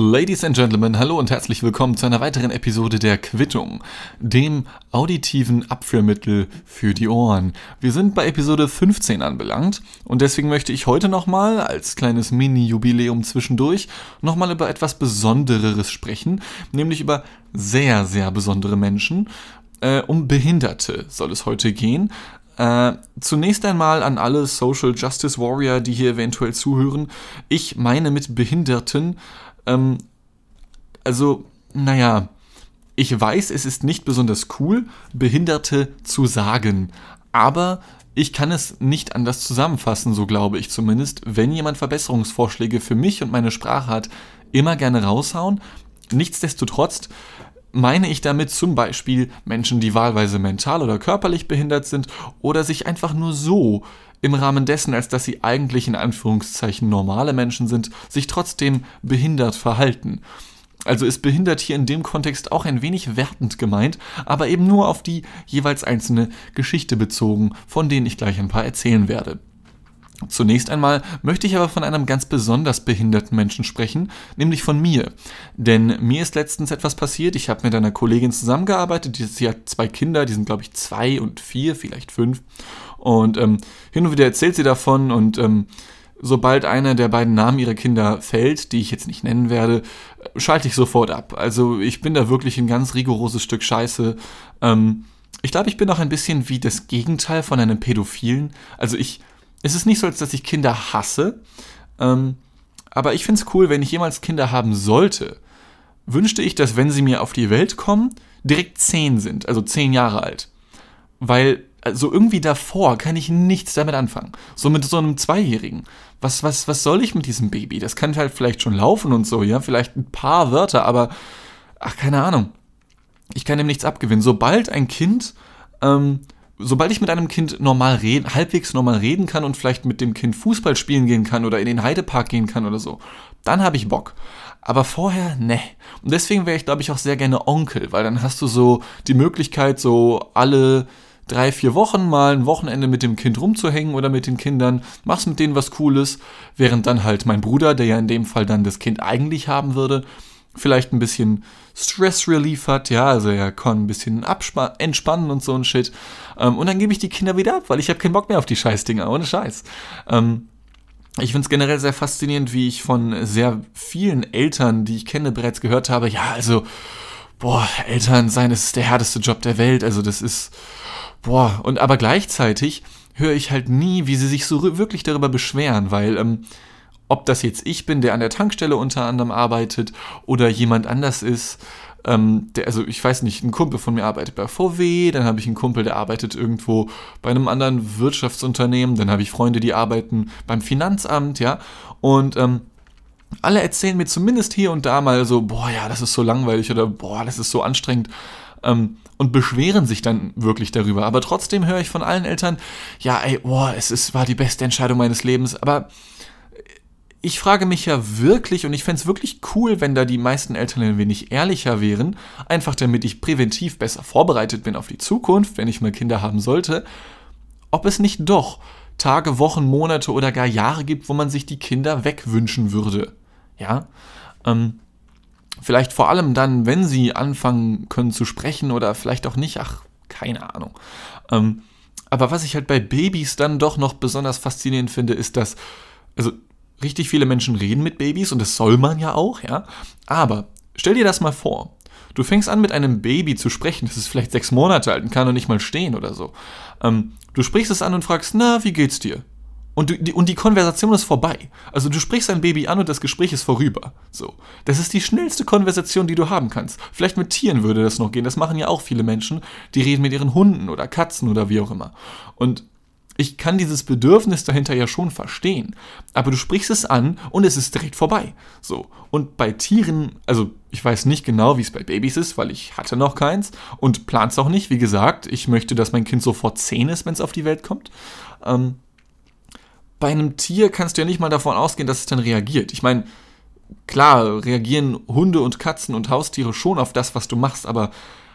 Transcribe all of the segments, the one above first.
Ladies and Gentlemen, hallo und herzlich willkommen zu einer weiteren Episode der Quittung, dem auditiven Abführmittel für die Ohren. Wir sind bei Episode 15 anbelangt und deswegen möchte ich heute nochmal als kleines Mini-Jubiläum zwischendurch nochmal über etwas Besondereres sprechen, nämlich über sehr, sehr besondere Menschen. Äh, um Behinderte soll es heute gehen. Äh, zunächst einmal an alle Social Justice Warrior, die hier eventuell zuhören. Ich meine mit Behinderten ähm, also, naja, ich weiß, es ist nicht besonders cool, Behinderte zu sagen, aber ich kann es nicht anders zusammenfassen, so glaube ich zumindest. Wenn jemand Verbesserungsvorschläge für mich und meine Sprache hat, immer gerne raushauen. Nichtsdestotrotz meine ich damit zum Beispiel Menschen, die wahlweise mental oder körperlich behindert sind oder sich einfach nur so im Rahmen dessen, als dass sie eigentlich in Anführungszeichen normale Menschen sind, sich trotzdem behindert verhalten. Also ist behindert hier in dem Kontext auch ein wenig wertend gemeint, aber eben nur auf die jeweils einzelne Geschichte bezogen, von denen ich gleich ein paar erzählen werde. Zunächst einmal möchte ich aber von einem ganz besonders behinderten Menschen sprechen, nämlich von mir. Denn mir ist letztens etwas passiert. Ich habe mit einer Kollegin zusammengearbeitet, sie hat zwei Kinder, die sind glaube ich zwei und vier, vielleicht fünf. Und ähm, hin und wieder erzählt sie davon und ähm, sobald einer der beiden Namen ihrer Kinder fällt, die ich jetzt nicht nennen werde, schalte ich sofort ab. Also ich bin da wirklich ein ganz rigoroses Stück Scheiße. Ähm, ich glaube, ich bin auch ein bisschen wie das Gegenteil von einem Pädophilen. Also ich, es ist nicht so, als dass ich Kinder hasse, ähm, aber ich finde es cool, wenn ich jemals Kinder haben sollte, wünschte ich, dass wenn sie mir auf die Welt kommen, direkt zehn sind, also zehn Jahre alt. Weil also irgendwie davor kann ich nichts damit anfangen. So mit so einem Zweijährigen. Was, was, was soll ich mit diesem Baby? Das kann halt vielleicht schon laufen und so, ja, vielleicht ein paar Wörter, aber ach, keine Ahnung. Ich kann ihm nichts abgewinnen. Sobald ein Kind, ähm, sobald ich mit einem Kind normal reden, halbwegs normal reden kann und vielleicht mit dem Kind Fußball spielen gehen kann oder in den Heidepark gehen kann oder so, dann habe ich Bock. Aber vorher, ne. Und deswegen wäre ich, glaube ich, auch sehr gerne Onkel, weil dann hast du so die Möglichkeit, so alle drei, vier Wochen mal ein Wochenende mit dem Kind rumzuhängen oder mit den Kindern, machst mit denen was Cooles, während dann halt mein Bruder, der ja in dem Fall dann das Kind eigentlich haben würde, vielleicht ein bisschen Stress Relief hat, ja, also er kann ein bisschen entspannen und so ein Shit. Ähm, und dann gebe ich die Kinder wieder ab, weil ich habe keinen Bock mehr auf die Scheißdinger, ohne Scheiß. Ähm, ich finde es generell sehr faszinierend, wie ich von sehr vielen Eltern, die ich kenne, bereits gehört habe, ja, also, boah, Eltern sein ist der härteste Job der Welt, also das ist, Boah, und aber gleichzeitig höre ich halt nie, wie sie sich so wirklich darüber beschweren, weil ähm, ob das jetzt ich bin, der an der Tankstelle unter anderem arbeitet oder jemand anders ist, ähm, der, also ich weiß nicht, ein Kumpel von mir arbeitet bei VW, dann habe ich einen Kumpel, der arbeitet irgendwo bei einem anderen Wirtschaftsunternehmen, dann habe ich Freunde, die arbeiten beim Finanzamt, ja, und ähm, alle erzählen mir zumindest hier und da mal so, boah, ja, das ist so langweilig oder boah, das ist so anstrengend ähm, und beschweren sich dann wirklich darüber. Aber trotzdem höre ich von allen Eltern, ja, ey, boah, es ist, war die beste Entscheidung meines Lebens. Aber ich frage mich ja wirklich, und ich fände es wirklich cool, wenn da die meisten Eltern ein wenig ehrlicher wären, einfach damit ich präventiv besser vorbereitet bin auf die Zukunft, wenn ich mal Kinder haben sollte, ob es nicht doch Tage, Wochen, Monate oder gar Jahre gibt, wo man sich die Kinder wegwünschen würde. Ja, ähm, Vielleicht vor allem dann, wenn sie anfangen können zu sprechen oder vielleicht auch nicht, ach, keine Ahnung. Ähm, aber was ich halt bei Babys dann doch noch besonders faszinierend finde, ist, dass, also richtig viele Menschen reden mit Babys und das soll man ja auch, ja. Aber stell dir das mal vor. Du fängst an mit einem Baby zu sprechen, das ist vielleicht sechs Monate alt und kann noch nicht mal stehen oder so. Ähm, du sprichst es an und fragst, na, wie geht's dir? Und die, und die Konversation ist vorbei. Also du sprichst ein Baby an und das Gespräch ist vorüber. So. Das ist die schnellste Konversation, die du haben kannst. Vielleicht mit Tieren würde das noch gehen. Das machen ja auch viele Menschen. Die reden mit ihren Hunden oder Katzen oder wie auch immer. Und ich kann dieses Bedürfnis dahinter ja schon verstehen. Aber du sprichst es an und es ist direkt vorbei. So. Und bei Tieren, also ich weiß nicht genau, wie es bei Babys ist, weil ich hatte noch keins und plan's auch nicht. Wie gesagt, ich möchte, dass mein Kind sofort zehn ist, wenn es auf die Welt kommt. Ähm, bei einem Tier kannst du ja nicht mal davon ausgehen, dass es dann reagiert. Ich meine, klar, reagieren Hunde und Katzen und Haustiere schon auf das, was du machst, aber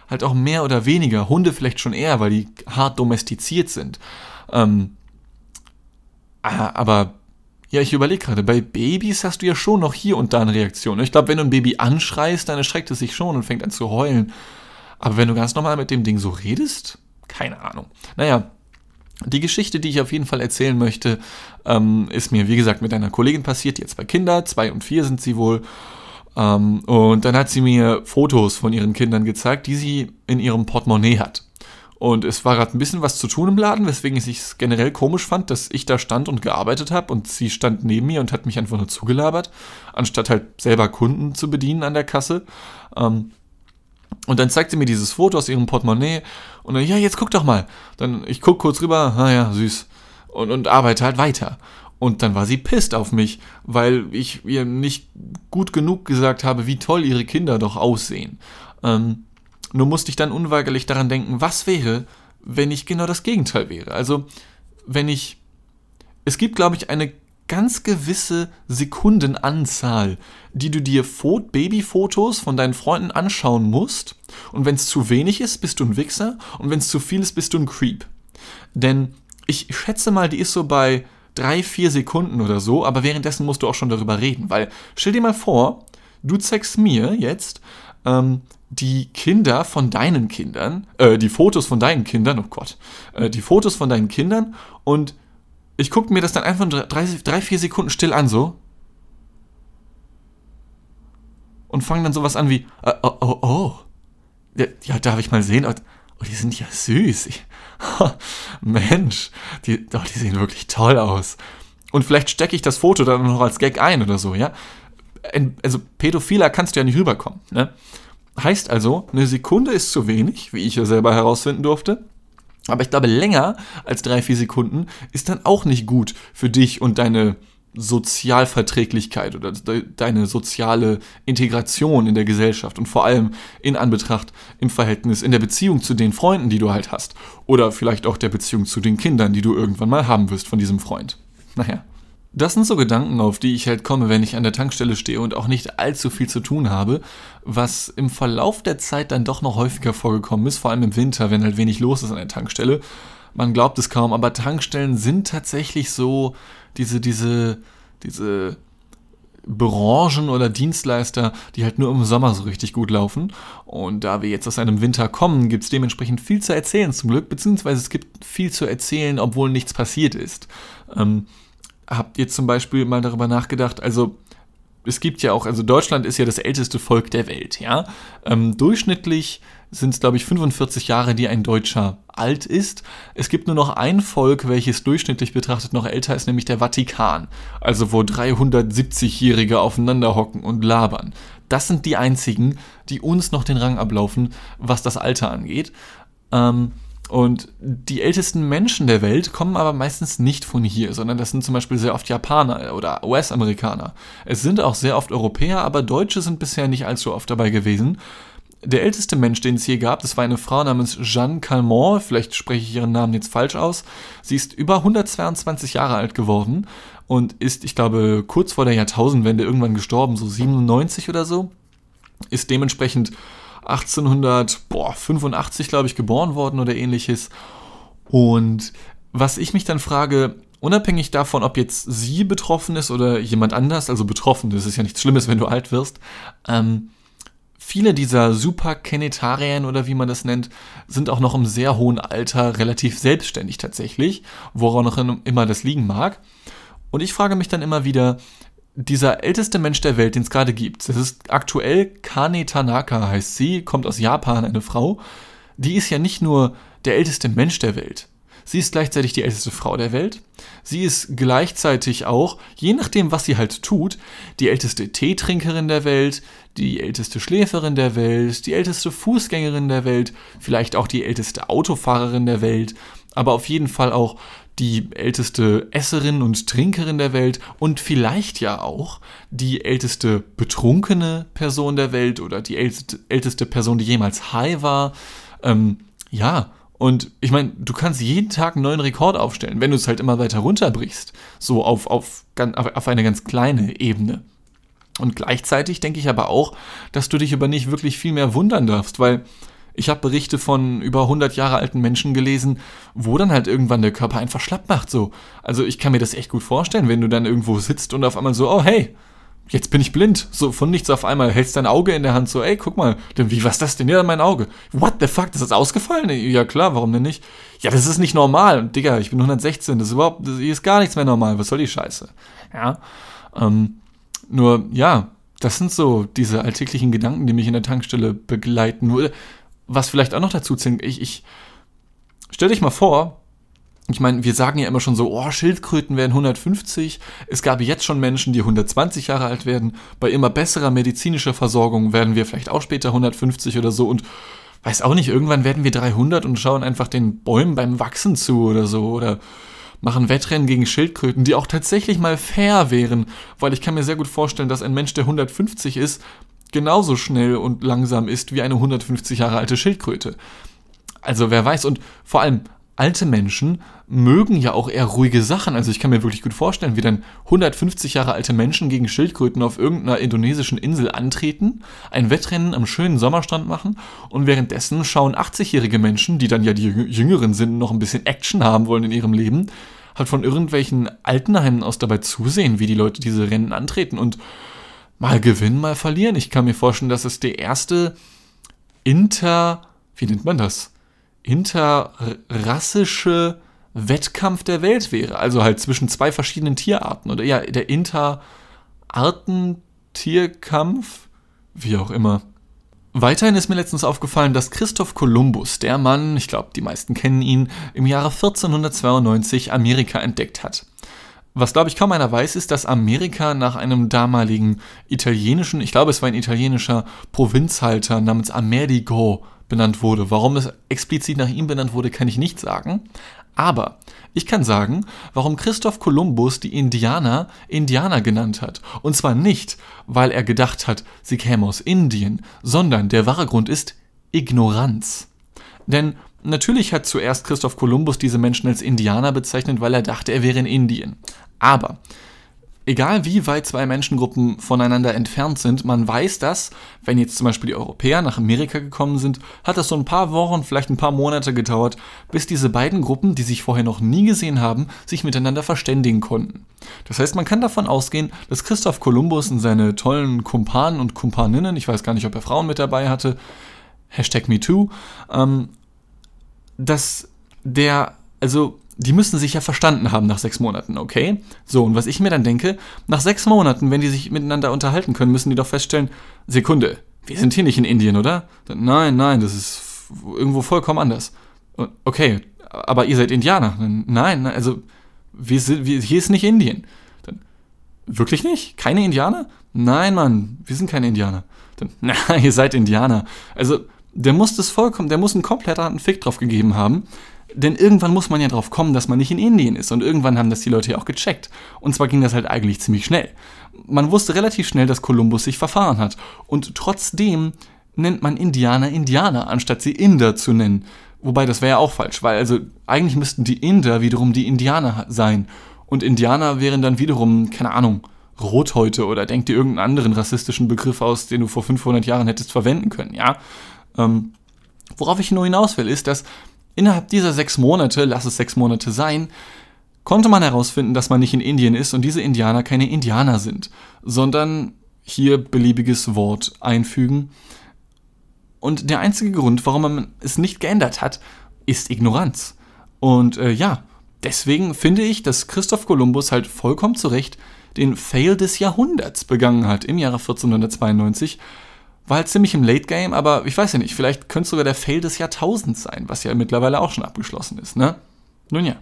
halt auch mehr oder weniger. Hunde vielleicht schon eher, weil die hart domestiziert sind. Ähm, ah, aber Ja, ich überlege gerade, bei Babys hast du ja schon noch hier und da eine Reaktion. Ich glaube, wenn du ein Baby anschreist, dann erschreckt es sich schon und fängt an zu heulen. Aber wenn du ganz normal mit dem Ding so redest, keine Ahnung. Naja, die Geschichte, die ich auf jeden Fall erzählen möchte, ähm, ist mir, wie gesagt, mit einer Kollegin passiert, hat zwei Kinder, zwei und vier sind sie wohl. Ähm, und dann hat sie mir Fotos von ihren Kindern gezeigt, die sie in ihrem Portemonnaie hat. Und es war gerade ein bisschen was zu tun im Laden, weswegen ich es generell komisch fand, dass ich da stand und gearbeitet habe und sie stand neben mir und hat mich einfach nur zugelabert, anstatt halt selber Kunden zu bedienen an der Kasse. Ähm, und dann zeigt sie mir dieses Foto aus ihrem Portemonnaie und dann, ja, jetzt guck doch mal. Dann, ich guck kurz rüber, naja, süß. Und, und arbeite halt weiter. Und dann war sie pisst auf mich, weil ich ihr nicht gut genug gesagt habe, wie toll ihre Kinder doch aussehen. Ähm, nur musste ich dann unweigerlich daran denken, was wäre, wenn ich genau das Gegenteil wäre. Also, wenn ich. Es gibt, glaube ich, eine ganz gewisse Sekundenanzahl, die du dir Babyfotos von deinen Freunden anschauen musst. Und wenn es zu wenig ist, bist du ein Wichser. Und wenn es zu viel ist, bist du ein Creep. Denn ich schätze mal, die ist so bei drei, vier Sekunden oder so, aber währenddessen musst du auch schon darüber reden. Weil stell dir mal vor, du zeigst mir jetzt ähm, die Kinder von deinen Kindern, äh, die Fotos von deinen Kindern, oh Gott, äh, die Fotos von deinen Kindern und ich gucke mir das dann einfach drei, drei, vier Sekunden still an, so. Und fange dann sowas an wie, äh, oh, oh, oh. Ja, darf ich mal sehen? Oh, oh die sind ja süß. Ich, Mensch, die, oh, die sehen wirklich toll aus. Und vielleicht stecke ich das Foto dann noch als Gag ein oder so, ja? Also, pädophiler kannst du ja nicht rüberkommen, ne? Heißt also, eine Sekunde ist zu wenig, wie ich ja selber herausfinden durfte. Aber ich glaube, länger als drei, vier Sekunden ist dann auch nicht gut für dich und deine Sozialverträglichkeit oder deine soziale Integration in der Gesellschaft und vor allem in Anbetracht im Verhältnis in der Beziehung zu den Freunden, die du halt hast. Oder vielleicht auch der Beziehung zu den Kindern, die du irgendwann mal haben wirst von diesem Freund. Naja. Das sind so Gedanken, auf die ich halt komme, wenn ich an der Tankstelle stehe und auch nicht allzu viel zu tun habe, was im Verlauf der Zeit dann doch noch häufiger vorgekommen ist, vor allem im Winter, wenn halt wenig los ist an der Tankstelle. Man glaubt es kaum, aber Tankstellen sind tatsächlich so diese, diese, diese Branchen oder Dienstleister, die halt nur im Sommer so richtig gut laufen. Und da wir jetzt aus einem Winter kommen, gibt es dementsprechend viel zu erzählen zum Glück, beziehungsweise es gibt viel zu erzählen, obwohl nichts passiert ist. Ähm, habt ihr zum Beispiel mal darüber nachgedacht, also es gibt ja auch, also Deutschland ist ja das älteste Volk der Welt, ja. Ähm, durchschnittlich sind es, glaube ich, 45 Jahre, die ein Deutscher alt ist. Es gibt nur noch ein Volk, welches durchschnittlich betrachtet noch älter ist, nämlich der Vatikan. Also wo 370-Jährige aufeinander hocken und labern. Das sind die einzigen, die uns noch den Rang ablaufen, was das Alter angeht. Ähm, und die ältesten Menschen der Welt kommen aber meistens nicht von hier, sondern das sind zum Beispiel sehr oft Japaner oder US-Amerikaner. Es sind auch sehr oft Europäer, aber Deutsche sind bisher nicht allzu oft dabei gewesen. Der älteste Mensch, den es hier gab, das war eine Frau namens Jeanne Calment, vielleicht spreche ich ihren Namen jetzt falsch aus. Sie ist über 122 Jahre alt geworden und ist, ich glaube, kurz vor der Jahrtausendwende irgendwann gestorben, so 97 oder so. Ist dementsprechend 1885, glaube ich, geboren worden oder ähnliches. Und was ich mich dann frage, unabhängig davon, ob jetzt sie betroffen ist oder jemand anders, also betroffen, das ist ja nichts Schlimmes, wenn du alt wirst, ähm, viele dieser Superkenetarien oder wie man das nennt, sind auch noch im sehr hohen Alter relativ selbstständig tatsächlich, woran auch immer das liegen mag. Und ich frage mich dann immer wieder, dieser älteste Mensch der Welt, den es gerade gibt, das ist aktuell Kane Tanaka, heißt sie, kommt aus Japan, eine Frau, die ist ja nicht nur der älteste Mensch der Welt. Sie ist gleichzeitig die älteste Frau der Welt. Sie ist gleichzeitig auch, je nachdem, was sie halt tut, die älteste Teetrinkerin der Welt, die älteste Schläferin der Welt, die älteste Fußgängerin der Welt, vielleicht auch die älteste Autofahrerin der Welt, aber auf jeden Fall auch die älteste Esserin und Trinkerin der Welt und vielleicht ja auch die älteste betrunkene Person der Welt oder die älteste, älteste Person, die jemals high war. Ähm, ja, und ich meine, du kannst jeden Tag einen neuen Rekord aufstellen, wenn du es halt immer weiter runterbrichst. So auf, auf, auf eine ganz kleine Ebene. Und gleichzeitig denke ich aber auch, dass du dich über nicht wirklich viel mehr wundern darfst, weil Ich habe Berichte von über 100 Jahre alten Menschen gelesen, wo dann halt irgendwann der Körper einfach schlapp macht so. Also ich kann mir das echt gut vorstellen, wenn du dann irgendwo sitzt und auf einmal so, oh hey, jetzt bin ich blind. So von nichts auf einmal hältst dein Auge in der Hand so, ey, guck mal, denn wie was das denn? Ja, mein Auge. What the fuck, das ist ausgefallen? Ja klar, warum denn nicht? Ja, das ist nicht normal. Digga, ich bin 116, das ist überhaupt, das, hier ist gar nichts mehr normal. Was soll die Scheiße? Ja. Ähm, nur, ja, das sind so diese alltäglichen Gedanken, die mich in der Tankstelle begleiten. Nur, was vielleicht auch noch dazu zählt, ich, ich stell dich mal vor, ich meine, wir sagen ja immer schon so, oh, Schildkröten werden 150. Es gab jetzt schon Menschen, die 120 Jahre alt werden. Bei immer besserer medizinischer Versorgung werden wir vielleicht auch später 150 oder so. Und weiß auch nicht, irgendwann werden wir 300 und schauen einfach den Bäumen beim Wachsen zu oder so. Oder machen Wettrennen gegen Schildkröten, die auch tatsächlich mal fair wären. Weil ich kann mir sehr gut vorstellen, dass ein Mensch, der 150 ist, genauso schnell und langsam ist wie eine 150 Jahre alte Schildkröte. Also wer weiß und vor allem alte Menschen mögen ja auch eher ruhige Sachen. Also ich kann mir wirklich gut vorstellen, wie dann 150 Jahre alte Menschen gegen Schildkröten auf irgendeiner indonesischen Insel antreten, ein Wettrennen am schönen Sommerstrand machen und währenddessen schauen 80-jährige Menschen, die dann ja die Jüngeren sind, noch ein bisschen Action haben wollen in ihrem Leben, halt von irgendwelchen Altenheimen aus dabei zusehen, wie die Leute diese Rennen antreten und mal gewinnen, mal verlieren. Ich kann mir vorstellen, dass es der erste Inter, wie nennt man das? interrassische Wettkampf der Welt wäre. Also halt zwischen zwei verschiedenen Tierarten. Oder ja, der Interarten-Tierkampf, wie auch immer. Weiterhin ist mir letztens aufgefallen, dass Christoph Kolumbus, der Mann, ich glaube, die meisten kennen ihn, im Jahre 1492 Amerika entdeckt hat. Was, glaube ich, kaum einer weiß, ist, dass Amerika nach einem damaligen italienischen, ich glaube, es war ein italienischer Provinzhalter namens Amerigo benannt wurde. Warum es explizit nach ihm benannt wurde, kann ich nicht sagen. Aber ich kann sagen, warum Christoph Kolumbus die Indianer Indianer genannt hat. Und zwar nicht, weil er gedacht hat, sie kämen aus Indien, sondern der wahre Grund ist Ignoranz. Denn natürlich hat zuerst Christoph Kolumbus diese Menschen als Indianer bezeichnet, weil er dachte, er wäre in Indien. Aber egal wie weit zwei Menschengruppen voneinander entfernt sind, man weiß das, wenn jetzt zum Beispiel die Europäer nach Amerika gekommen sind, hat das so ein paar Wochen, vielleicht ein paar Monate gedauert, bis diese beiden Gruppen, die sich vorher noch nie gesehen haben, sich miteinander verständigen konnten. Das heißt, man kann davon ausgehen, dass Christoph Kolumbus und seine tollen Kumpanen und Kumpaninnen, ich weiß gar nicht, ob er Frauen mit dabei hatte, Hashtag MeToo, ähm, dass der, also die müssen sich ja verstanden haben nach sechs Monaten, okay? So, und was ich mir dann denke, nach sechs Monaten, wenn die sich miteinander unterhalten können, müssen die doch feststellen, Sekunde, wir sind hier nicht in Indien, oder? Nein, nein, das ist irgendwo vollkommen anders. Okay, aber ihr seid Indianer. Nein, also wir sind, wir, hier ist nicht Indien. Dann, wirklich nicht? Keine Indianer? Nein, Mann, wir sind keine Indianer. Dann, na, ihr seid Indianer. Also der muss das vollkommen, der muss einen kompletten Fick drauf gegeben haben, denn irgendwann muss man ja drauf kommen, dass man nicht in Indien ist. Und irgendwann haben das die Leute ja auch gecheckt. Und zwar ging das halt eigentlich ziemlich schnell. Man wusste relativ schnell, dass Kolumbus sich verfahren hat. Und trotzdem nennt man Indianer Indianer, anstatt sie Inder zu nennen. Wobei das wäre ja auch falsch, weil also eigentlich müssten die Inder wiederum die Indianer sein. Und Indianer wären dann wiederum, keine Ahnung, Rothäute oder denk dir irgendeinen anderen rassistischen Begriff aus, den du vor 500 Jahren hättest verwenden können, ja? Ähm, worauf ich nur hinaus will, ist, dass Innerhalb dieser sechs Monate, lass es sechs Monate sein, konnte man herausfinden, dass man nicht in Indien ist und diese Indianer keine Indianer sind, sondern hier beliebiges Wort einfügen. Und der einzige Grund, warum man es nicht geändert hat, ist Ignoranz. Und äh, ja, deswegen finde ich, dass Christoph Kolumbus halt vollkommen zu Recht den Fail des Jahrhunderts begangen hat im Jahre 1492, war halt ziemlich im Late Game, aber ich weiß ja nicht, vielleicht könnte sogar der Fail des Jahrtausends sein, was ja mittlerweile auch schon abgeschlossen ist, ne? Nun ja.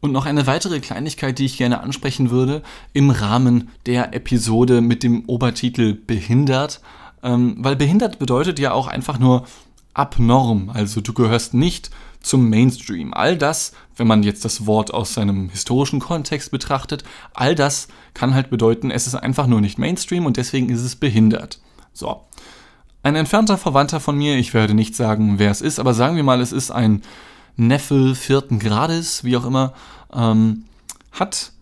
Und noch eine weitere Kleinigkeit, die ich gerne ansprechen würde, im Rahmen der Episode mit dem Obertitel Behindert. Ähm, weil behindert bedeutet ja auch einfach nur abnorm, also du gehörst nicht zum Mainstream. All das, wenn man jetzt das Wort aus seinem historischen Kontext betrachtet, all das kann halt bedeuten, es ist einfach nur nicht Mainstream und deswegen ist es behindert. So. Ein entfernter Verwandter von mir, ich werde nicht sagen, wer es ist, aber sagen wir mal, es ist ein Neffe vierten Grades, wie auch immer, ähm, hat,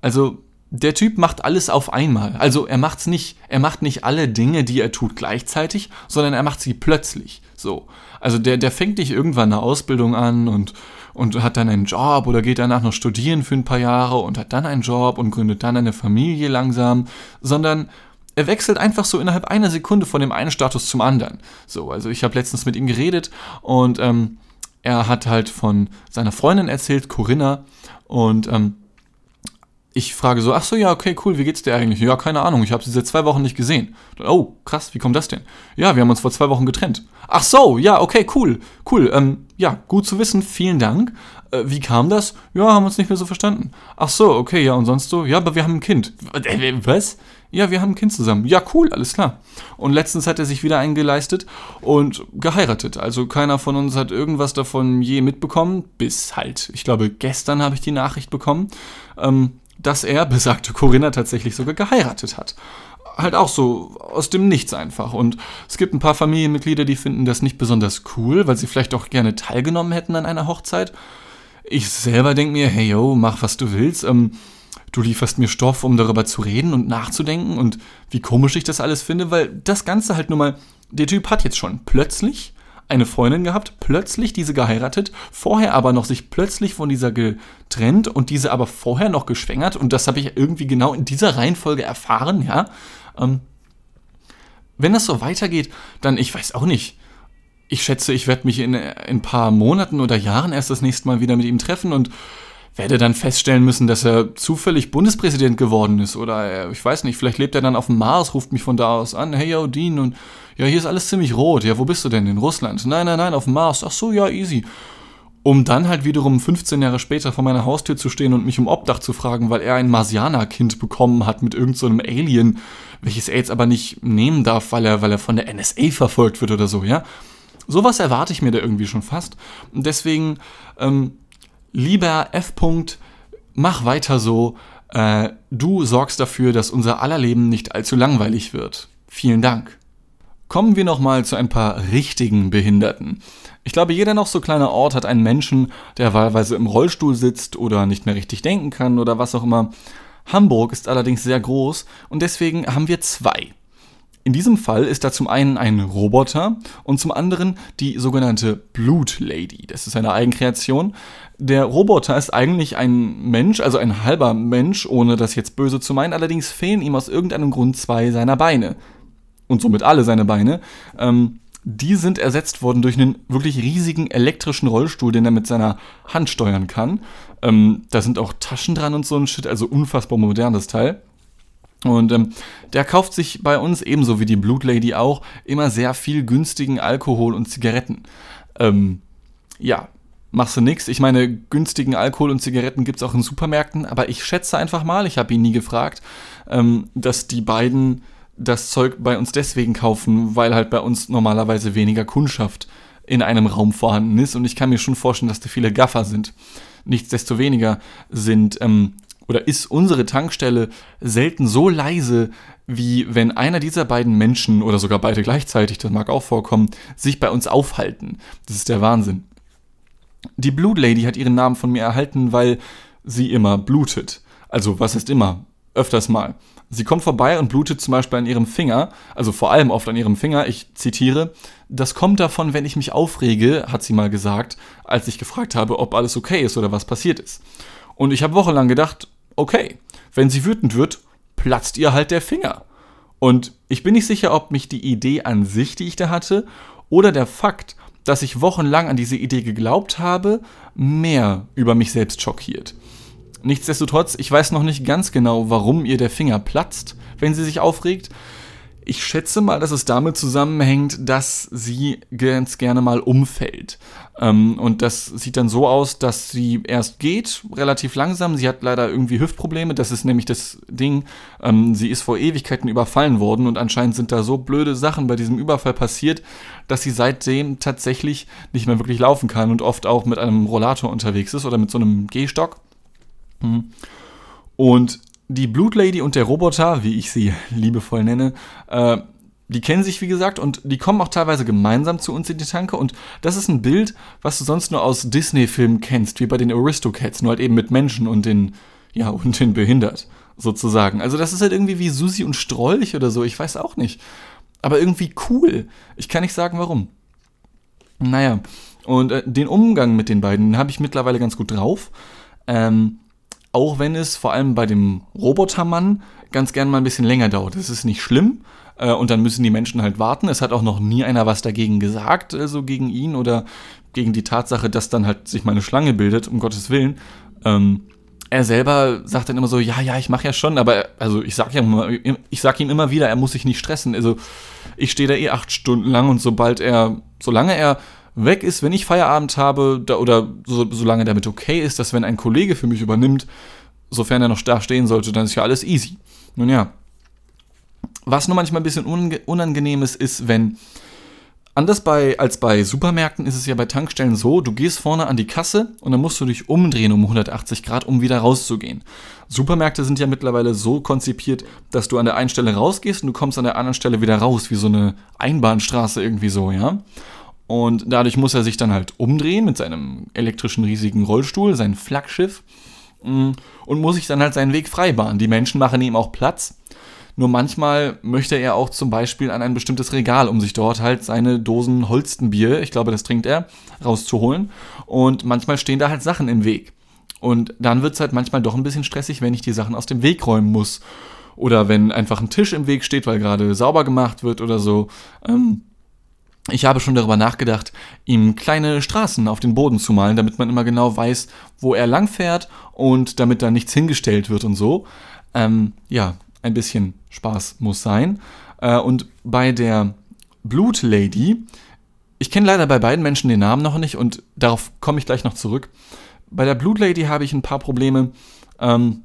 also der Typ macht alles auf einmal. Also er macht's nicht, er macht nicht alle Dinge, die er tut, gleichzeitig, sondern er macht sie plötzlich. So. Also der, der fängt nicht irgendwann eine Ausbildung an und, und hat dann einen Job oder geht danach noch studieren für ein paar Jahre und hat dann einen Job und gründet dann eine Familie langsam, sondern er wechselt einfach so innerhalb einer Sekunde von dem einen Status zum anderen. So, also ich habe letztens mit ihm geredet und ähm, er hat halt von seiner Freundin erzählt, Corinna, und ähm, ich frage so, ach so, ja, okay, cool, wie geht's dir eigentlich? Ja, keine Ahnung, ich habe sie seit zwei Wochen nicht gesehen. Oh, krass, wie kommt das denn? Ja, wir haben uns vor zwei Wochen getrennt. Ach so, ja, okay, cool, cool. Ähm, ja, gut zu wissen, vielen Dank. Äh, wie kam das? Ja, haben uns nicht mehr so verstanden. Ach so, okay, ja, und sonst so? Ja, aber wir haben ein Kind. Äh, was? Ja, wir haben ein Kind zusammen. Ja, cool, alles klar. Und letztens hat er sich wieder eingeleistet und geheiratet. Also keiner von uns hat irgendwas davon je mitbekommen, bis halt, ich glaube, gestern habe ich die Nachricht bekommen. Ähm, dass er, besagte Corinna, tatsächlich sogar geheiratet hat. Halt auch so aus dem Nichts einfach. Und es gibt ein paar Familienmitglieder, die finden das nicht besonders cool, weil sie vielleicht auch gerne teilgenommen hätten an einer Hochzeit. Ich selber denke mir, hey yo, mach was du willst. Ähm, du lieferst mir Stoff, um darüber zu reden und nachzudenken und wie komisch ich das alles finde, weil das Ganze halt nur mal, der Typ hat jetzt schon plötzlich eine Freundin gehabt, plötzlich diese geheiratet, vorher aber noch sich plötzlich von dieser getrennt und diese aber vorher noch geschwängert und das habe ich irgendwie genau in dieser Reihenfolge erfahren, ja. Ähm, wenn das so weitergeht, dann, ich weiß auch nicht. Ich schätze, ich werde mich in, in ein paar Monaten oder Jahren erst das nächste Mal wieder mit ihm treffen und werde dann feststellen müssen, dass er zufällig Bundespräsident geworden ist oder er, ich weiß nicht, vielleicht lebt er dann auf dem Mars, ruft mich von da aus an, hey yo, Dean und ja, hier ist alles ziemlich rot, ja, wo bist du denn? In Russland? Nein, nein, nein, auf dem Mars, ach so, ja, easy. Um dann halt wiederum 15 Jahre später vor meiner Haustür zu stehen und mich um Obdach zu fragen, weil er ein Marsianer-Kind bekommen hat mit irgendeinem so Alien, welches er jetzt aber nicht nehmen darf, weil er, weil er von der NSA verfolgt wird oder so, ja. Sowas erwarte ich mir da irgendwie schon fast. Und deswegen, ähm, lieber F. -Punkt, mach weiter so. Äh, du sorgst dafür, dass unser aller Leben nicht allzu langweilig wird. Vielen Dank. Kommen wir nochmal zu ein paar richtigen Behinderten. Ich glaube, jeder noch so kleine Ort hat einen Menschen, der wahlweise im Rollstuhl sitzt oder nicht mehr richtig denken kann oder was auch immer. Hamburg ist allerdings sehr groß und deswegen haben wir zwei. In diesem Fall ist da zum einen ein Roboter und zum anderen die sogenannte Blut Lady. Das ist eine Eigenkreation. Der Roboter ist eigentlich ein Mensch, also ein halber Mensch, ohne das jetzt böse zu meinen. Allerdings fehlen ihm aus irgendeinem Grund zwei seiner Beine. Und somit alle seine Beine. Ähm, die sind ersetzt worden durch einen wirklich riesigen elektrischen Rollstuhl, den er mit seiner Hand steuern kann. Ähm, da sind auch Taschen dran und so ein Shit, also unfassbar modernes Teil. Und ähm, der kauft sich bei uns ebenso wie die Blutlady auch immer sehr viel günstigen Alkohol und Zigaretten. Ähm, ja, machst du nix. Ich meine, günstigen Alkohol und Zigaretten gibt es auch in Supermärkten, aber ich schätze einfach mal, ich habe ihn nie gefragt, ähm, dass die beiden das Zeug bei uns deswegen kaufen, weil halt bei uns normalerweise weniger Kundschaft in einem Raum vorhanden ist. Und ich kann mir schon vorstellen, dass da viele Gaffer sind. Nichtsdestoweniger sind ähm, oder ist unsere Tankstelle selten so leise, wie wenn einer dieser beiden Menschen oder sogar beide gleichzeitig, das mag auch vorkommen, sich bei uns aufhalten. Das ist der Wahnsinn. Die Blue Lady hat ihren Namen von mir erhalten, weil sie immer blutet. Also was ist immer? Öfters mal. Sie kommt vorbei und blutet zum Beispiel an ihrem Finger, also vor allem oft an ihrem Finger. Ich zitiere, das kommt davon, wenn ich mich aufrege, hat sie mal gesagt, als ich gefragt habe, ob alles okay ist oder was passiert ist. Und ich habe wochenlang gedacht, okay, wenn sie wütend wird, platzt ihr halt der Finger. Und ich bin nicht sicher, ob mich die Idee an sich, die ich da hatte, oder der Fakt, dass ich wochenlang an diese Idee geglaubt habe, mehr über mich selbst schockiert. Nichtsdestotrotz, ich weiß noch nicht ganz genau, warum ihr der Finger platzt, wenn sie sich aufregt. Ich schätze mal, dass es damit zusammenhängt, dass sie ganz gerne mal umfällt. Ähm, und das sieht dann so aus, dass sie erst geht, relativ langsam. Sie hat leider irgendwie Hüftprobleme. Das ist nämlich das Ding. Ähm, sie ist vor Ewigkeiten überfallen worden und anscheinend sind da so blöde Sachen bei diesem Überfall passiert, dass sie seitdem tatsächlich nicht mehr wirklich laufen kann und oft auch mit einem Rollator unterwegs ist oder mit so einem Gehstock. Mhm. Und die Blutlady und der Roboter, wie ich sie liebevoll nenne, äh, die kennen sich, wie gesagt, und die kommen auch teilweise gemeinsam zu uns in die Tanke. Und das ist ein Bild, was du sonst nur aus Disney-Filmen kennst, wie bei den Aristocats, nur halt eben mit Menschen und den, ja, und den behindert. sozusagen. Also das ist halt irgendwie wie Susi und Strolch oder so, ich weiß auch nicht. Aber irgendwie cool. Ich kann nicht sagen, warum. Naja, und äh, den Umgang mit den beiden habe ich mittlerweile ganz gut drauf. Ähm, auch wenn es vor allem bei dem Robotermann ganz gern mal ein bisschen länger dauert. Das ist nicht schlimm. Äh, und dann müssen die Menschen halt warten. Es hat auch noch nie einer was dagegen gesagt, also gegen ihn oder gegen die Tatsache, dass dann halt sich mal eine Schlange bildet, um Gottes Willen. Ähm, er selber sagt dann immer so, ja, ja, ich mache ja schon, aber also ich sag ja immer, ich sag ihm immer wieder, er muss sich nicht stressen. Also ich stehe da eh acht Stunden lang und sobald er, solange er weg ist, wenn ich Feierabend habe, da, oder so, solange damit okay ist, dass wenn ein Kollege für mich übernimmt, sofern er noch da stehen sollte, dann ist ja alles easy. Nun ja. Was nur manchmal ein bisschen unangenehm ist, ist, wenn Anders bei, als bei Supermärkten ist es ja bei Tankstellen so, du gehst vorne an die Kasse und dann musst du dich umdrehen um 180 Grad, um wieder rauszugehen. Supermärkte sind ja mittlerweile so konzipiert, dass du an der einen Stelle rausgehst und du kommst an der anderen Stelle wieder raus, wie so eine Einbahnstraße irgendwie so, ja. Und dadurch muss er sich dann halt umdrehen mit seinem elektrischen riesigen Rollstuhl, sein Flaggschiff, mm, und muss sich dann halt seinen Weg freibahnen. Die Menschen machen ihm auch Platz nur manchmal möchte er auch zum Beispiel an ein bestimmtes Regal, um sich dort halt seine Dosen Holstenbier, ich glaube, das trinkt er, rauszuholen. Und manchmal stehen da halt Sachen im Weg. Und dann wird es halt manchmal doch ein bisschen stressig, wenn ich die Sachen aus dem Weg räumen muss. Oder wenn einfach ein Tisch im Weg steht, weil gerade sauber gemacht wird oder so. Ähm, ich habe schon darüber nachgedacht, ihm kleine Straßen auf den Boden zu malen, damit man immer genau weiß, wo er langfährt und damit da nichts hingestellt wird und so. Ähm, ja, ein bisschen Spaß muss sein. Äh, und bei der Blut Lady, ich kenne leider bei beiden Menschen den Namen noch nicht und darauf komme ich gleich noch zurück. Bei der Blut Lady habe ich ein paar Probleme. Ähm,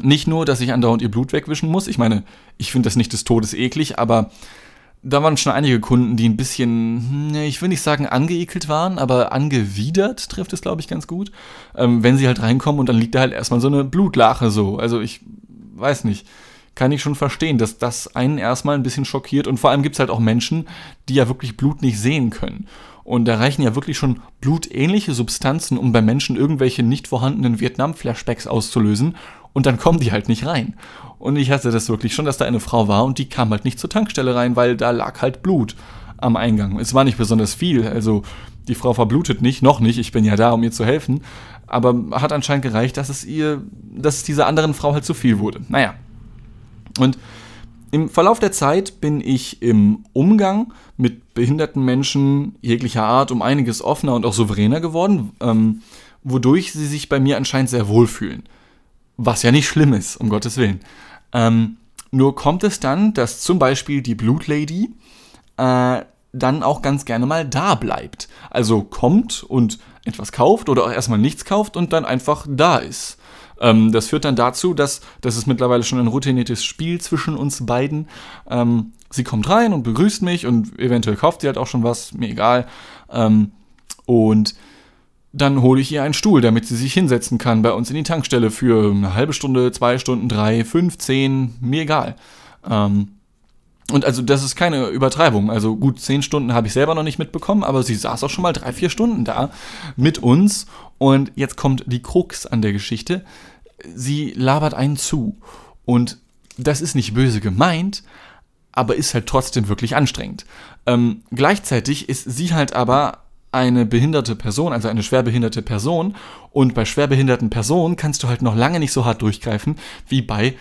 nicht nur, dass ich andauernd ihr Blut wegwischen muss. Ich meine, ich finde das nicht des Todes eklig, aber da waren schon einige Kunden, die ein bisschen, ich will nicht sagen angeekelt waren, aber angewidert trifft es, glaube ich, ganz gut. Ähm, wenn sie halt reinkommen und dann liegt da halt erstmal so eine Blutlache so. Also ich weiß nicht kann ich schon verstehen, dass das einen erstmal ein bisschen schockiert. Und vor allem gibt es halt auch Menschen, die ja wirklich Blut nicht sehen können. Und da reichen ja wirklich schon blutähnliche Substanzen, um bei Menschen irgendwelche nicht vorhandenen Vietnam-Flashbacks auszulösen. Und dann kommen die halt nicht rein. Und ich hatte das wirklich schon, dass da eine Frau war und die kam halt nicht zur Tankstelle rein, weil da lag halt Blut am Eingang. Es war nicht besonders viel. Also die Frau verblutet nicht, noch nicht. Ich bin ja da, um ihr zu helfen. Aber hat anscheinend gereicht, dass es ihr, dass es dieser anderen Frau halt zu viel wurde. Naja, und im Verlauf der Zeit bin ich im Umgang mit behinderten Menschen jeglicher Art um einiges offener und auch souveräner geworden, ähm, wodurch sie sich bei mir anscheinend sehr wohlfühlen. Was ja nicht schlimm ist, um Gottes Willen. Ähm, nur kommt es dann, dass zum Beispiel die Blutlady äh, dann auch ganz gerne mal da bleibt. Also kommt und etwas kauft oder auch erstmal nichts kauft und dann einfach da ist. Ähm, das führt dann dazu, dass das ist mittlerweile schon ein routiniertes Spiel zwischen uns beiden. Ähm, sie kommt rein und begrüßt mich und eventuell kauft sie halt auch schon was, mir egal. Ähm, und dann hole ich ihr einen Stuhl, damit sie sich hinsetzen kann bei uns in die Tankstelle für eine halbe Stunde, zwei Stunden, drei, fünf, zehn, mir egal. Ähm, und also das ist keine Übertreibung. Also gut, zehn Stunden habe ich selber noch nicht mitbekommen, aber sie saß auch schon mal drei, vier Stunden da mit uns. Und jetzt kommt die Krux an der Geschichte sie labert einen zu. Und das ist nicht böse gemeint, aber ist halt trotzdem wirklich anstrengend. Ähm, gleichzeitig ist sie halt aber eine behinderte Person, also eine schwerbehinderte Person. Und bei schwerbehinderten Personen kannst du halt noch lange nicht so hart durchgreifen wie bei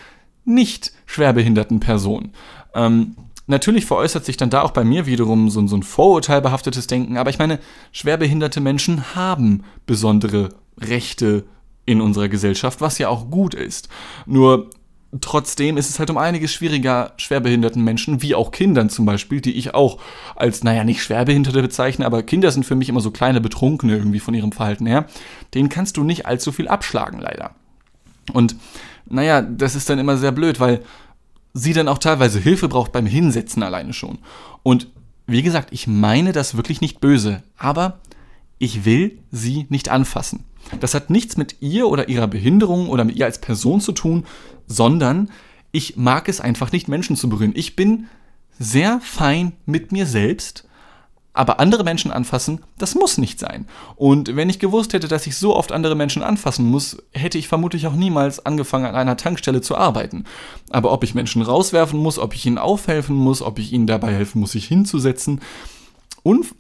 nicht schwerbehinderten Personen. Ähm, natürlich veräußert sich dann da auch bei mir wiederum so, so ein vorurteilbehaftetes Denken, aber ich meine, schwerbehinderte Menschen haben besondere Rechte, in unserer Gesellschaft, was ja auch gut ist. Nur trotzdem ist es halt um einiges schwieriger, schwerbehinderten Menschen, wie auch Kindern zum Beispiel, die ich auch als, naja, nicht Schwerbehinderte bezeichne, aber Kinder sind für mich immer so kleine Betrunkene irgendwie von ihrem Verhalten her. Denen kannst du nicht allzu viel abschlagen, leider. Und naja, das ist dann immer sehr blöd, weil sie dann auch teilweise Hilfe braucht beim Hinsetzen alleine schon. Und wie gesagt, ich meine das wirklich nicht böse, aber ich will sie nicht anfassen. Das hat nichts mit ihr oder ihrer Behinderung oder mit ihr als Person zu tun, sondern ich mag es einfach nicht, Menschen zu berühren. Ich bin sehr fein mit mir selbst, Aber andere Menschen anfassen, das muss nicht sein. Und wenn ich gewusst hätte, dass ich so oft andere Menschen anfassen muss, hätte ich vermutlich auch niemals angefangen, an einer Tankstelle zu arbeiten. Aber ob ich Menschen rauswerfen muss, ob ich ihnen aufhelfen muss, ob ich ihnen dabei helfen muss, sich hinzusetzen,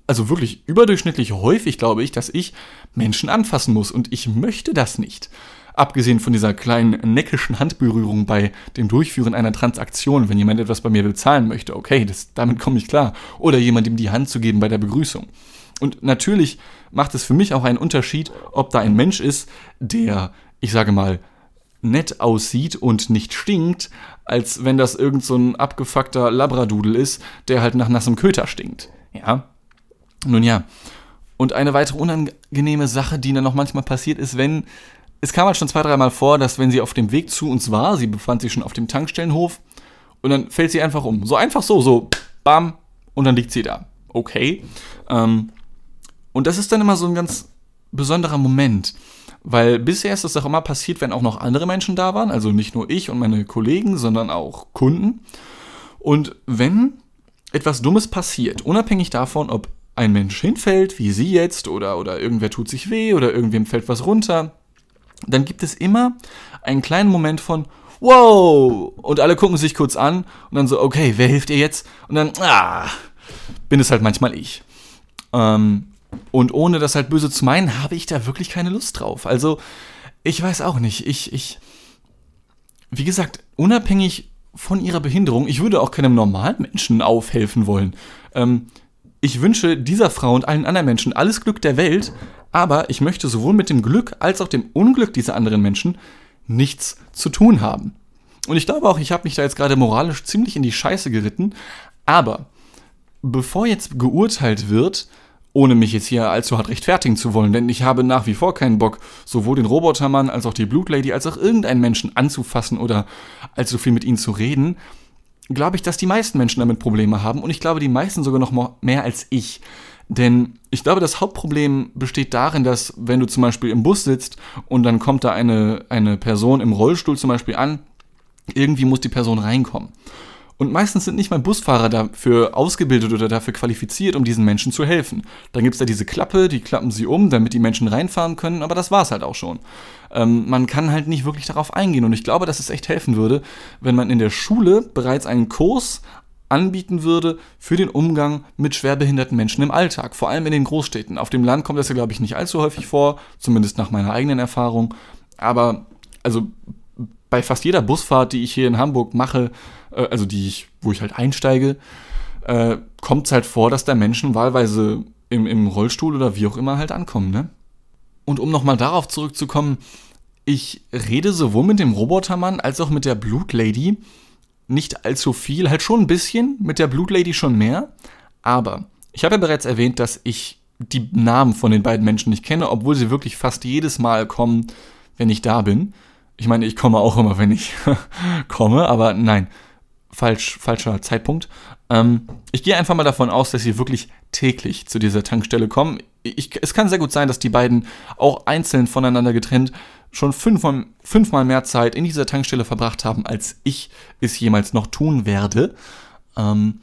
also wirklich überdurchschnittlich häufig glaube ich, dass ich Menschen anfassen muss und ich möchte das nicht. Abgesehen von dieser kleinen neckischen Handberührung bei dem Durchführen einer Transaktion, wenn jemand etwas bei mir bezahlen möchte, okay, das, damit komme ich klar. Oder jemandem die Hand zu geben bei der Begrüßung. Und natürlich macht es für mich auch einen Unterschied, ob da ein Mensch ist, der, ich sage mal, nett aussieht und nicht stinkt, als wenn das irgend so ein abgefuckter Labradudel ist, der halt nach nassem Köter stinkt. Ja. Nun ja. Und eine weitere unangenehme Sache, die dann noch manchmal passiert, ist, wenn es kam halt schon zwei, dreimal vor, dass wenn sie auf dem Weg zu uns war, sie befand sich schon auf dem Tankstellenhof und dann fällt sie einfach um. So einfach so, so, bam, und dann liegt sie da. Okay. Ähm, und das ist dann immer so ein ganz besonderer Moment. Weil bisher ist das auch immer passiert, wenn auch noch andere Menschen da waren, also nicht nur ich und meine Kollegen, sondern auch Kunden. Und wenn etwas Dummes passiert, unabhängig davon, ob ein Mensch hinfällt, wie sie jetzt, oder, oder irgendwer tut sich weh, oder irgendwem fällt was runter, dann gibt es immer einen kleinen Moment von Wow! Und alle gucken sich kurz an und dann so, okay, wer hilft ihr jetzt? Und dann, ah, bin es halt manchmal ich. Ähm, und ohne das halt böse zu meinen, habe ich da wirklich keine Lust drauf. Also, ich weiß auch nicht. Ich, ich, wie gesagt, unabhängig von ihrer Behinderung, ich würde auch keinem normalen Menschen aufhelfen wollen. Ähm, ich wünsche dieser Frau und allen anderen Menschen alles Glück der Welt, aber ich möchte sowohl mit dem Glück als auch dem Unglück dieser anderen Menschen nichts zu tun haben. Und ich glaube auch, ich habe mich da jetzt gerade moralisch ziemlich in die Scheiße geritten, aber bevor jetzt geurteilt wird, ohne mich jetzt hier allzu hart rechtfertigen zu wollen, denn ich habe nach wie vor keinen Bock, sowohl den Robotermann als auch die Blutlady als auch irgendeinen Menschen anzufassen oder allzu viel mit ihnen zu reden, glaube ich, dass die meisten Menschen damit Probleme haben und ich glaube, die meisten sogar noch mehr als ich. Denn ich glaube, das Hauptproblem besteht darin, dass wenn du zum Beispiel im Bus sitzt und dann kommt da eine, eine Person im Rollstuhl zum Beispiel an, irgendwie muss die Person reinkommen. Und meistens sind nicht mal Busfahrer dafür ausgebildet oder dafür qualifiziert, um diesen Menschen zu helfen. Dann gibt es da diese Klappe, die klappen sie um, damit die Menschen reinfahren können, aber das war es halt auch schon. Ähm, man kann halt nicht wirklich darauf eingehen und ich glaube, dass es echt helfen würde, wenn man in der Schule bereits einen Kurs anbieten würde für den Umgang mit schwerbehinderten Menschen im Alltag, vor allem in den Großstädten. Auf dem Land kommt das ja, glaube ich, nicht allzu häufig vor, zumindest nach meiner eigenen Erfahrung. Aber also bei fast jeder Busfahrt, die ich hier in Hamburg mache, äh, also die ich, wo ich halt einsteige, äh, kommt es halt vor, dass da Menschen wahlweise im, im Rollstuhl oder wie auch immer halt ankommen, ne? Und um nochmal darauf zurückzukommen, ich rede sowohl mit dem Robotermann als auch mit der Blutlady nicht allzu viel, halt schon ein bisschen, mit der Blutlady schon mehr. Aber ich habe ja bereits erwähnt, dass ich die Namen von den beiden Menschen nicht kenne, obwohl sie wirklich fast jedes Mal kommen, wenn ich da bin. Ich meine, ich komme auch immer, wenn ich komme, aber nein, falsch, falscher Zeitpunkt. Ähm, ich gehe einfach mal davon aus, dass sie wirklich täglich zu dieser Tankstelle kommen. Ich, es kann sehr gut sein, dass die beiden auch einzeln voneinander getrennt schon fünfmal, fünfmal mehr Zeit in dieser Tankstelle verbracht haben, als ich es jemals noch tun werde. Ähm,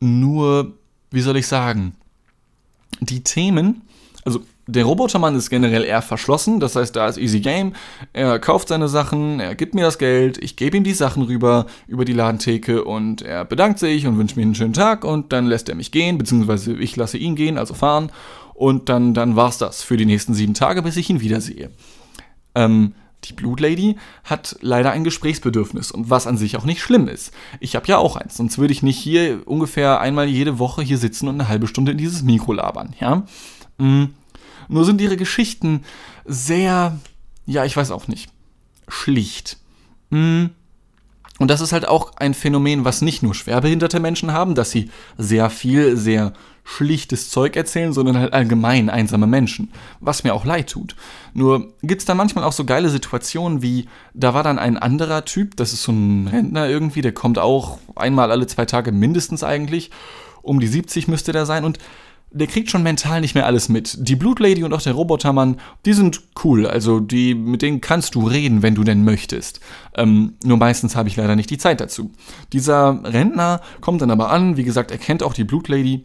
nur, wie soll ich sagen, die Themen, also der Robotermann ist generell eher verschlossen, das heißt, da ist easy game. Er kauft seine Sachen, er gibt mir das Geld, ich gebe ihm die Sachen rüber über die Ladentheke und er bedankt sich und wünscht mir einen schönen Tag und dann lässt er mich gehen, beziehungsweise ich lasse ihn gehen, also fahren und dann, dann war's das für die nächsten sieben Tage, bis ich ihn wiedersehe. Ähm, die Blutlady hat leider ein Gesprächsbedürfnis und was an sich auch nicht schlimm ist. Ich habe ja auch eins, sonst würde ich nicht hier ungefähr einmal jede Woche hier sitzen und eine halbe Stunde in dieses Mikro labern, ja? Mhm. Nur sind ihre Geschichten sehr, ja, ich weiß auch nicht, schlicht. Mhm. Und das ist halt auch ein Phänomen, was nicht nur schwerbehinderte Menschen haben, dass sie sehr viel, sehr schlichtes Zeug erzählen, sondern halt allgemein einsame Menschen, was mir auch leid tut. Nur gibt es da manchmal auch so geile Situationen wie, da war dann ein anderer Typ, das ist so ein Rentner irgendwie, der kommt auch einmal alle zwei Tage mindestens eigentlich, um die 70 müsste der sein und der kriegt schon mental nicht mehr alles mit. Die Blutlady und auch der Robotermann, die sind cool. Also die, mit denen kannst du reden, wenn du denn möchtest. Ähm, nur meistens habe ich leider nicht die Zeit dazu. Dieser Rentner kommt dann aber an, wie gesagt, er kennt auch die Blutlady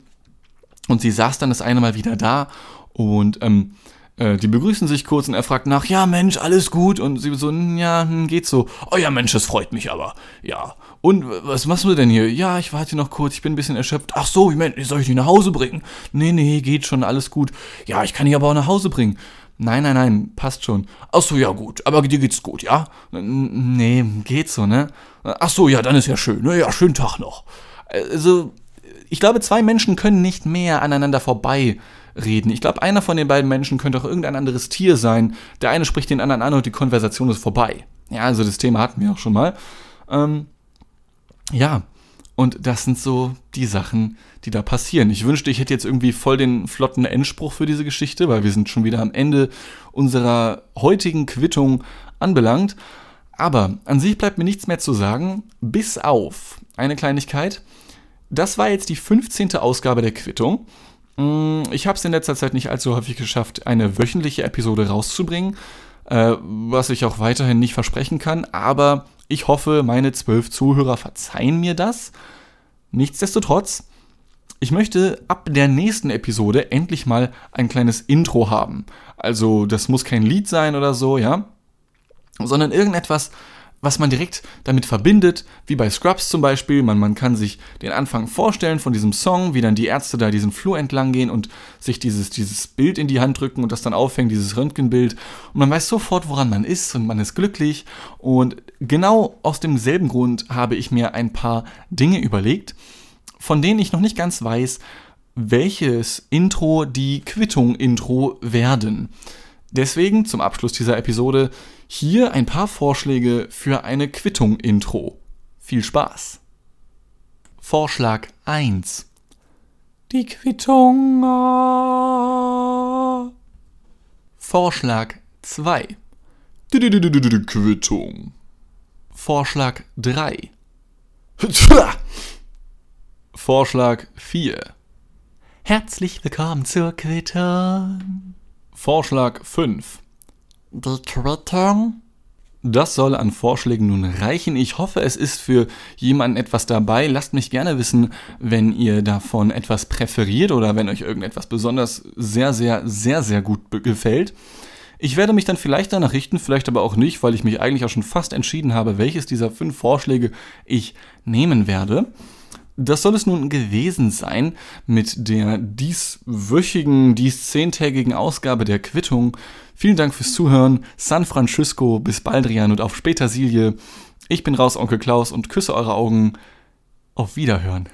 Und sie saß dann das eine Mal wieder da und ähm, äh, die begrüßen sich kurz und er fragt nach, ja Mensch, alles gut? Und sie so, ja, hm, geht so. Oh ja Mensch, das freut mich aber. Ja. Und was machst du denn hier? Ja, ich warte noch kurz, ich bin ein bisschen erschöpft. Ach so, Mensch, soll ich dich nach Hause bringen? Nee, nee, geht schon, alles gut. Ja, ich kann dich aber auch nach Hause bringen. Nein, nein, nein, passt schon. Ach so, ja gut, aber dir geht's gut, ja? Nee, geht so, ne? Ach so, ja, dann ist ja schön. Ne? Ja, schönen Tag noch. Also, ich glaube, zwei Menschen können nicht mehr aneinander vorbei reden. Ich glaube, einer von den beiden Menschen könnte auch irgendein anderes Tier sein. Der eine spricht den anderen an und die Konversation ist vorbei. Ja, also das Thema hatten wir auch schon mal. Ähm, ja, und das sind so die Sachen, die da passieren. Ich wünschte, ich hätte jetzt irgendwie voll den flotten Endspruch für diese Geschichte, weil wir sind schon wieder am Ende unserer heutigen Quittung anbelangt. Aber an sich bleibt mir nichts mehr zu sagen, bis auf eine Kleinigkeit. Das war jetzt die 15. Ausgabe der Quittung. Mm, ich habe es in letzter Zeit nicht allzu häufig geschafft, eine wöchentliche Episode rauszubringen, äh, was ich auch weiterhin nicht versprechen kann, aber ich hoffe, meine zwölf Zuhörer verzeihen mir das. Nichtsdestotrotz, ich möchte ab der nächsten Episode endlich mal ein kleines Intro haben. Also, das muss kein Lied sein oder so, ja, sondern irgendetwas, was man direkt damit verbindet, wie bei Scrubs zum Beispiel. Man, man kann sich den Anfang vorstellen von diesem Song, wie dann die Ärzte da diesen Flur entlang gehen und sich dieses, dieses Bild in die Hand drücken und das dann aufhängen, dieses Röntgenbild. Und man weiß sofort, woran man ist und man ist glücklich. Und genau aus demselben Grund habe ich mir ein paar Dinge überlegt, von denen ich noch nicht ganz weiß, welches Intro die Quittung-Intro werden. Deswegen zum Abschluss dieser Episode hier ein paar Vorschläge für eine Quittung-Intro. Viel Spaß! Vorschlag 1 Die Quittung. Vorschlag 2 die Quittung. Vorschlag 3 Vorschlag 4 Herzlich willkommen zur Quittung. Vorschlag 5 die Quittung? Das soll an Vorschlägen nun reichen. Ich hoffe, es ist für jemanden etwas dabei. Lasst mich gerne wissen, wenn ihr davon etwas präferiert oder wenn euch irgendetwas besonders sehr, sehr, sehr, sehr gut gefällt. Ich werde mich dann vielleicht danach richten, vielleicht aber auch nicht, weil ich mich eigentlich auch schon fast entschieden habe, welches dieser fünf Vorschläge ich nehmen werde. Das soll es nun gewesen sein mit der dieswöchigen, dies zehntägigen Ausgabe der Quittung. Vielen Dank fürs Zuhören. San Francisco, bis Baldrian und auf Spätersilie. Ich bin raus, Onkel Klaus, und küsse eure Augen. Auf Wiederhören.